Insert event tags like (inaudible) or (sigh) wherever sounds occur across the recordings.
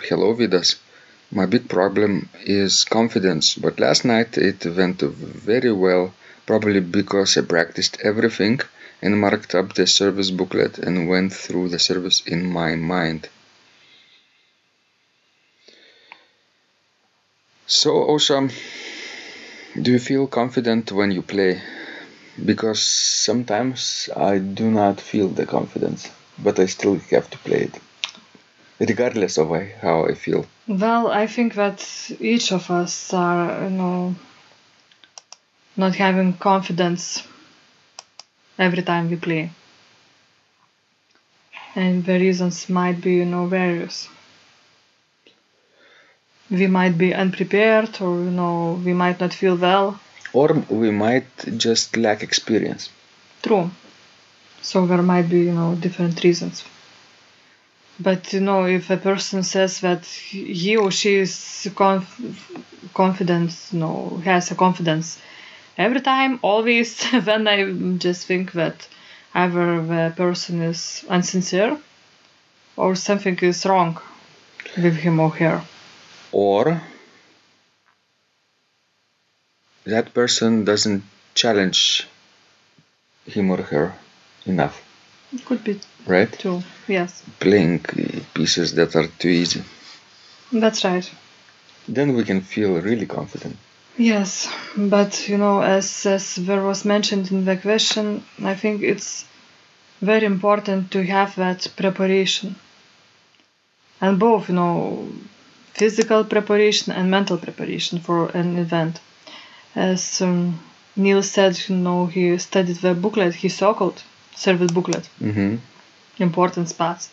Hello Vidas. My big problem is confidence, but last night it went very well, probably because I practiced everything and marked up the service booklet and went through the service in my mind. So, Aušra, do you feel confident when you play? Because sometimes I do not feel the confidence, but I still have to play it, regardless of I- how I feel. well, I think that each of us are, you know, not having confidence every time we play. And the reasons might be, you know, various. We might be unprepared, or, you know, we might not feel well. Or we might just lack experience. True. So there might be, you know, different reasons. But you know, if a person says that he or she is conf- confident, you know, has a confidence every time, always, (laughs) then I just think that either the person is insincere or something is wrong with him or her. Or that person doesn't challenge him or her enough, It could be right? too. Yes, Playing uh, pieces that are too easy. that's right. Then we can feel really confident. Yes, but you know, as as there was mentioned in the question, I think it's very important to have that preparation. And both, you know, physical preparation and mental preparation for an event. As um, Neil said, you know, he studied the booklet, he circled service booklet, hmm important spots.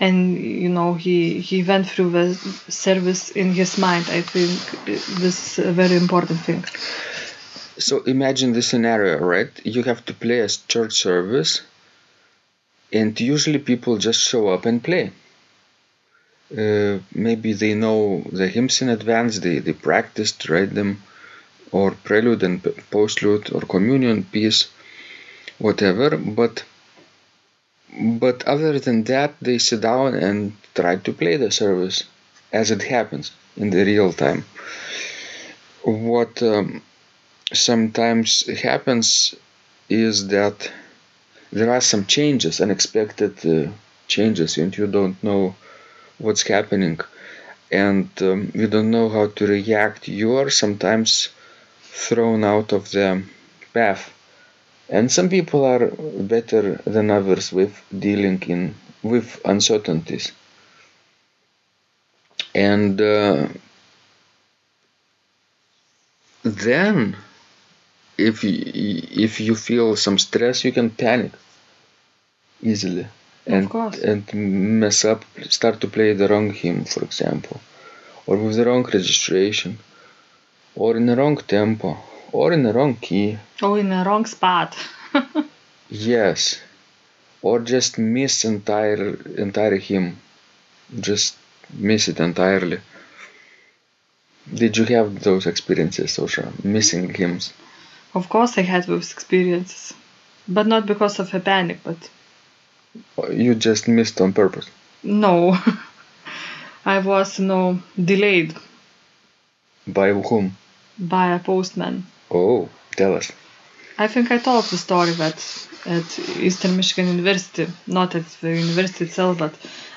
And you know he he went through the service in his mind. I think this is a very important thing. So imagine the scenario, right? You have to play a church service, and usually people just show up and play. Uh, maybe they know the hymns in advance, they, they practiced, read them, or prelude and postlude, or communion piece, whatever. But but other than that, they sit down and try to play the service as it happens in the real time. What um, sometimes happens is that there are some changes, unexpected uh, changes, and you don't know what's happening, and um, you don't know how to react. You are sometimes thrown out of the path, and some people are better than others with dealing in with uncertainties. And uh, then if you, if you feel some stress you can panic easily and course. and mess up start to play the wrong hymn for example or with the wrong registration or in the wrong tempo or in the wrong key Or in the wrong spot. (laughs) yes or just miss entire entire hymn just miss it entirely Did you have those experiences, Aušra? Missing hymns? Of course, I had those experiences, but not because of a panic, but You just missed on purpose. no. (laughs) I was, know, delayed By whom? by a postman. Oh, tell us. I think I told the story that at Eastern Michigan University, not at the university itself, but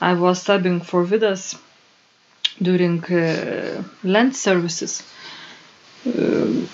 I was subbing for Vidas during uh, Lent services uh,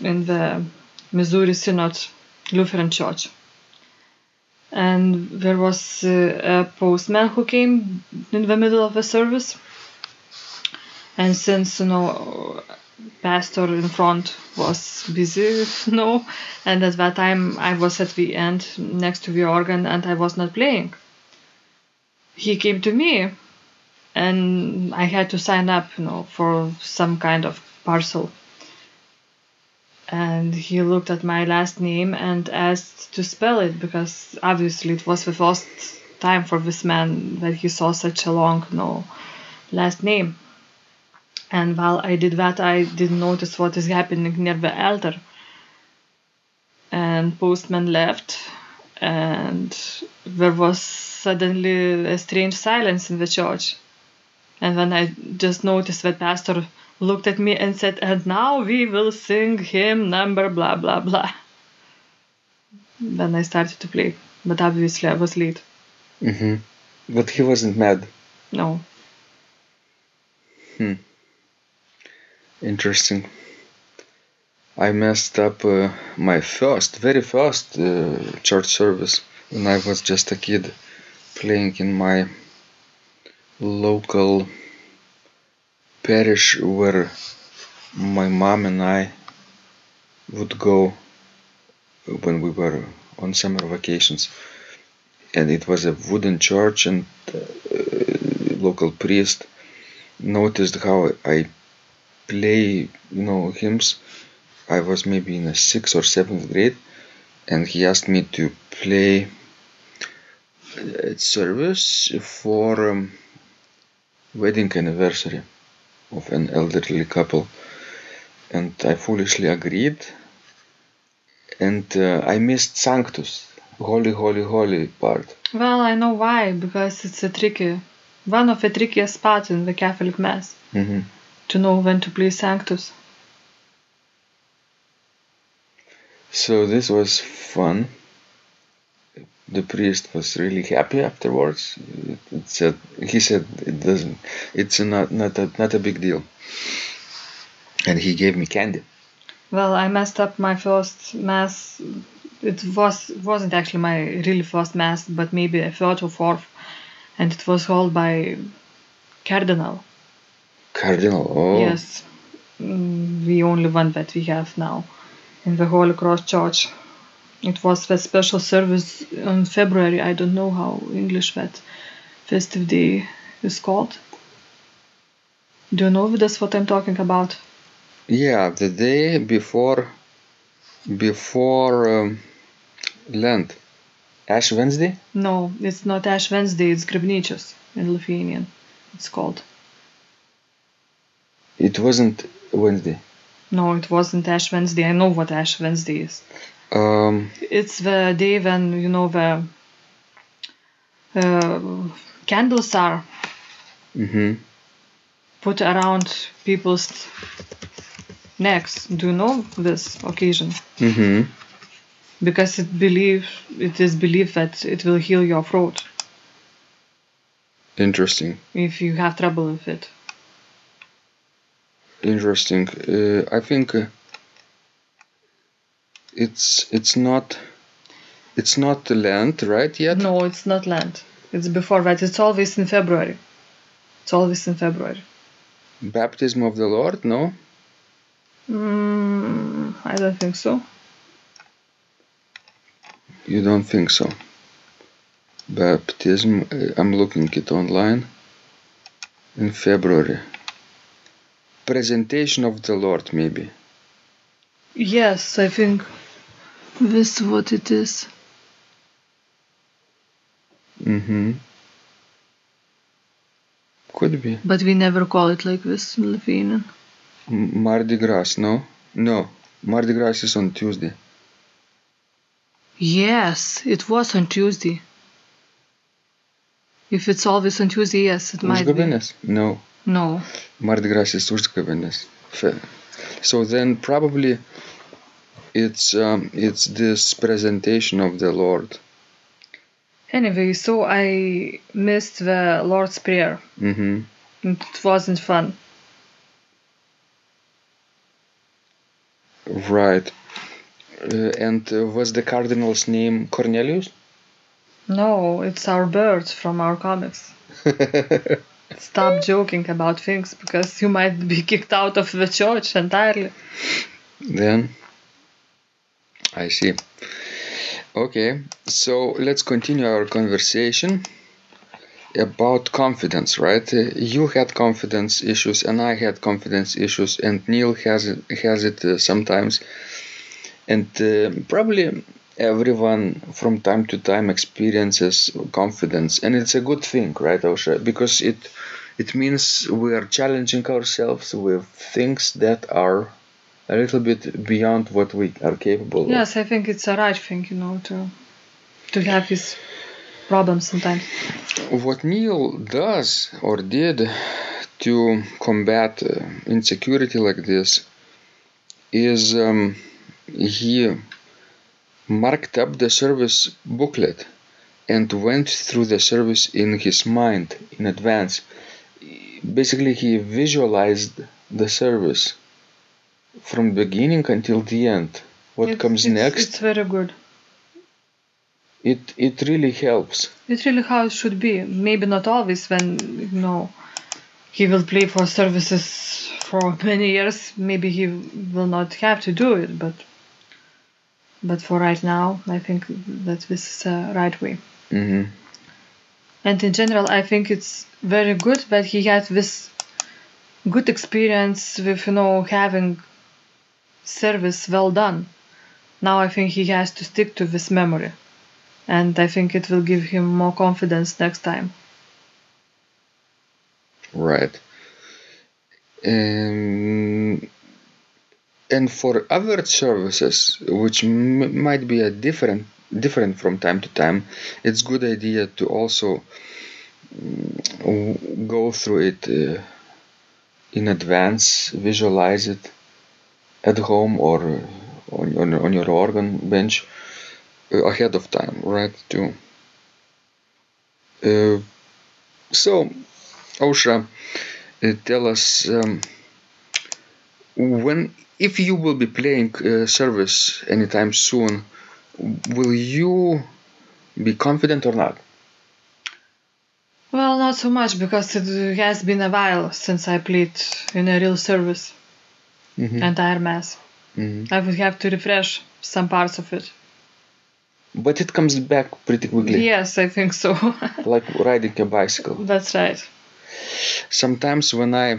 in the Missouri Synod Lutheran Church. And there was uh, a postman who came in the middle of the service. And since, you know, pastor in front was busy, (laughs) no and at that time I was at the end next to the organ and I was not playing. He came to me and I had to sign up, you know, for some kind of parcel. And he looked at my last name and asked to spell it because obviously it was the first time for this man that he saw such a long, you know, last name. And while I did that, I didn't notice what is happening near the altar. And postman left, and there was suddenly a strange silence in the church. And then I just noticed that pastor looked at me and said, "And now we will sing hymn number blah blah blah." Then I started to play, but obviously I was late. Mm-hmm. But he wasn't mad. No, Interesting. I messed up uh, my first, very first uh, church service when I was just a kid playing in my local parish where my mom and I would go when we were on summer vacations. And it was a wooden church, and uh, local priest noticed how I play, you know, hymns. I was maybe in a sixth or seventh grade, and he asked me to play a service for um, wedding anniversary of an elderly couple, and I foolishly agreed. And uh, I missed Sanctus, holy, holy, holy part. well I know why because it's a tricky, one of the trickiest parts in the Catholic Mass hmm to know when to play Sanctus. So this was fun. The priest was really happy afterwards. It, it said he said it doesn't. It's not not a not a big deal. And he gave me candy. Well, I messed up my first mass. It was wasn't actually my really first mass, but maybe a third or fourth, and it was held by Cardinal. Cardinal. Oh. Yes, the only one that we have now in the Holy Cross Church. It was the special service in February. I don't know how English that festive day is called. Do you know that's what I'm talking about? Yeah, the day before before um, Lent, Ash Wednesday. No, it's not Ash Wednesday, it's Grabnyčios in Lithuanian. It's called. It wasn't Wednesday. No, it wasn't Ash Wednesday. I know what Ash Wednesday is. Um, It's the day when, you know, the uh, candles are hmm put around people's necks. Do you know this occasion? hmm Because it believe it is believed that it will heal your throat Interesting. if you have trouble with it. Interesting. Uh, I think uh, it's it's not it's not Lent, right? Yet. No, it's not Lent. It's before that. It's always in February. It's always in February. Baptism of the Lord. No. Mm, I don't think so. You don't think so? Baptism. uh, I'm looking it online. In February. Presentation of the Lord, maybe. Yes, I think this is what it is. Mm-hmm. Could be. But we never call it like this in Lithuanian. M- Mardi Gras, no? No. Mardi Gras is on Tuesday. Yes, it was on Tuesday. If it's always on Tuesday, yes, it might be. No. No. Mardi Gras is. Fe- So then probably it's um, it's this presentation of the Lord. Anyway, so I missed the Lord's Prayer. hmm It wasn't fun. Right. Uh, and uh, was the cardinal's name Cornelius? No, it's our bird from our comics. (laughs) Stop joking about things because you might be kicked out of the church entirely. Then I see. Okay, so let's continue our conversation about confidence, right? You had confidence issues, and I had confidence issues, and Neil has it, has it uh, sometimes, and uh, probably everyone from time to time experiences confidence, and it's a good thing, right, Aušra? Because it it means we are challenging ourselves with things that are a little bit beyond what we are capable of. Yes, I think it's a right thing, you know, to to have his problems sometimes. What Neil does or did to combat uh, insecurity like this is um, he marked up the service booklet and went through the service in his mind in advance. Basically, he visualized the service from beginning until the end. What It's- comes it's- next, It's very good. it, it really helps. It's really how it should be. Maybe not always when you know he will play for services for many years. Maybe he will not have to do it, but but for right now, I think that this is a right way. hmm And in general, I think it's very good that he had this good experience with you know having service well done. Now I think he has to stick to this memory, and I think it will give him more confidence next time. Right. Um, and for other services, which m- might be a different different from time to time, it's good idea to also mm, go through it uh, in advance, visualize it at home or uh, on, on, on your organ bench uh, ahead of time, right? To uh, so, Aušra, uh, tell us um, when if you will be playing uh, service anytime soon, will you be confident or not? Well, not so much because it has been a while since I played in a real service, Mhm. entire mass. Mhm. I would have to refresh some parts of it. But it comes back pretty quickly, Yes, I think so. (laughs) like riding a bicycle. That's right. Sometimes when I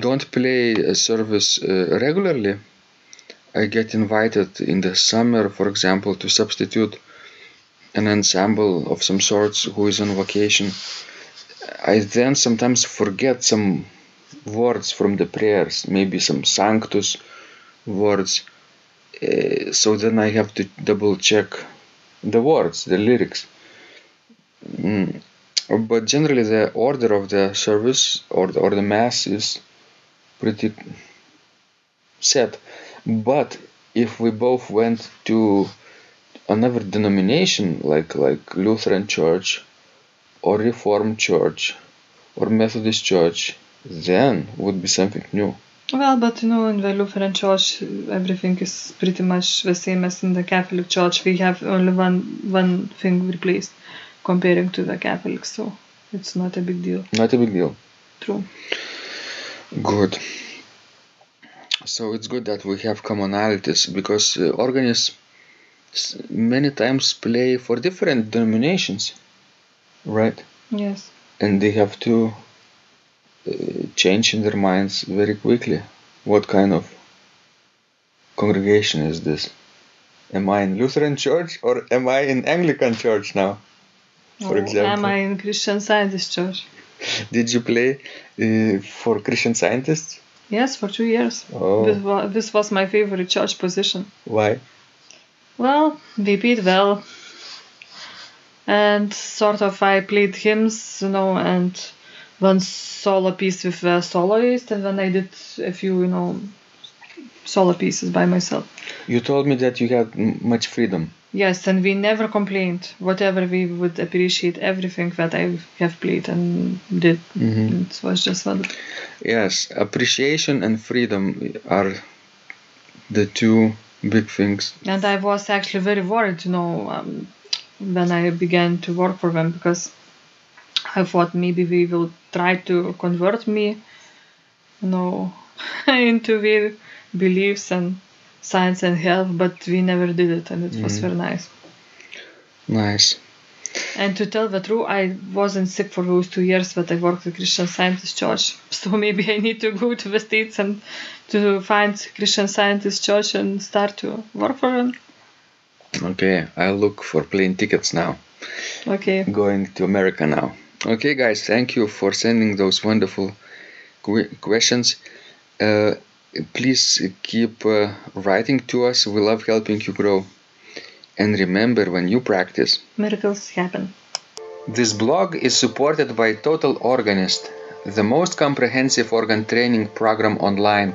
don't play a service uh, regularly, I get invited in the summer, for example, to substitute an ensemble of some sorts who is on vacation. I then sometimes forget some words from the prayers, maybe some sanctus words. Uh, so then I have to double check the words, the lyrics. Mm. But generally, the order of the service or the, or the mass is pretty set. But if we both went to another denomination like like Lutheran Church or Reformed Church or Methodist Church, then would be something new. Well, but you know, in the Lutheran Church, everything is pretty much the same as in the Catholic Church. We have only one one thing replaced, comparing to the Catholics, so it's not a big deal. Not a big deal. True. Good. So it's good that we have commonalities because uh, organists many times play for different denominations, right? Yes. And they have to uh, change in their minds very quickly. What kind of congregation is this? Am I in Lutheran church or am I in Anglican church now? For Or example. am I in Christian Scientist Church? (laughs) Did you play uh, for Christian Scientists? Yes, for two years. Oh. This, wa- this was my favorite church position. Why? Well, we played well. And sort of I played hymns, you know, and one solo piece with a soloist, and then I did a few, you know, solo pieces by myself. You told me that you had m- much freedom. Yes, and we never complained. Whatever we would appreciate everything that I have played and did. Mhm. It was just wonderful. Yes, appreciation and freedom are the two big things. And I was actually very worried, you know, um, when I began to work for them because I thought maybe they will try to convert me, you know, (laughs) into their beliefs and science and health, but we never did it, and it was Mhm. very nice. Nice. And to tell the truth, I wasn't sick for those two years that I worked at Christian Scientist Church. (laughs) So maybe I need to go to the States and to find Christian Scientist Church and start to work for them. Okay, I'll look for plane tickets now. Okay. Going to America now. Okay, guys, thank you for sending those wonderful que- questions. Uh, please keep uh, writing to us. We love helping you grow. And remember, when you practice, Miracles happen. This blog is supported by Total Organist, the most comprehensive organ training program online,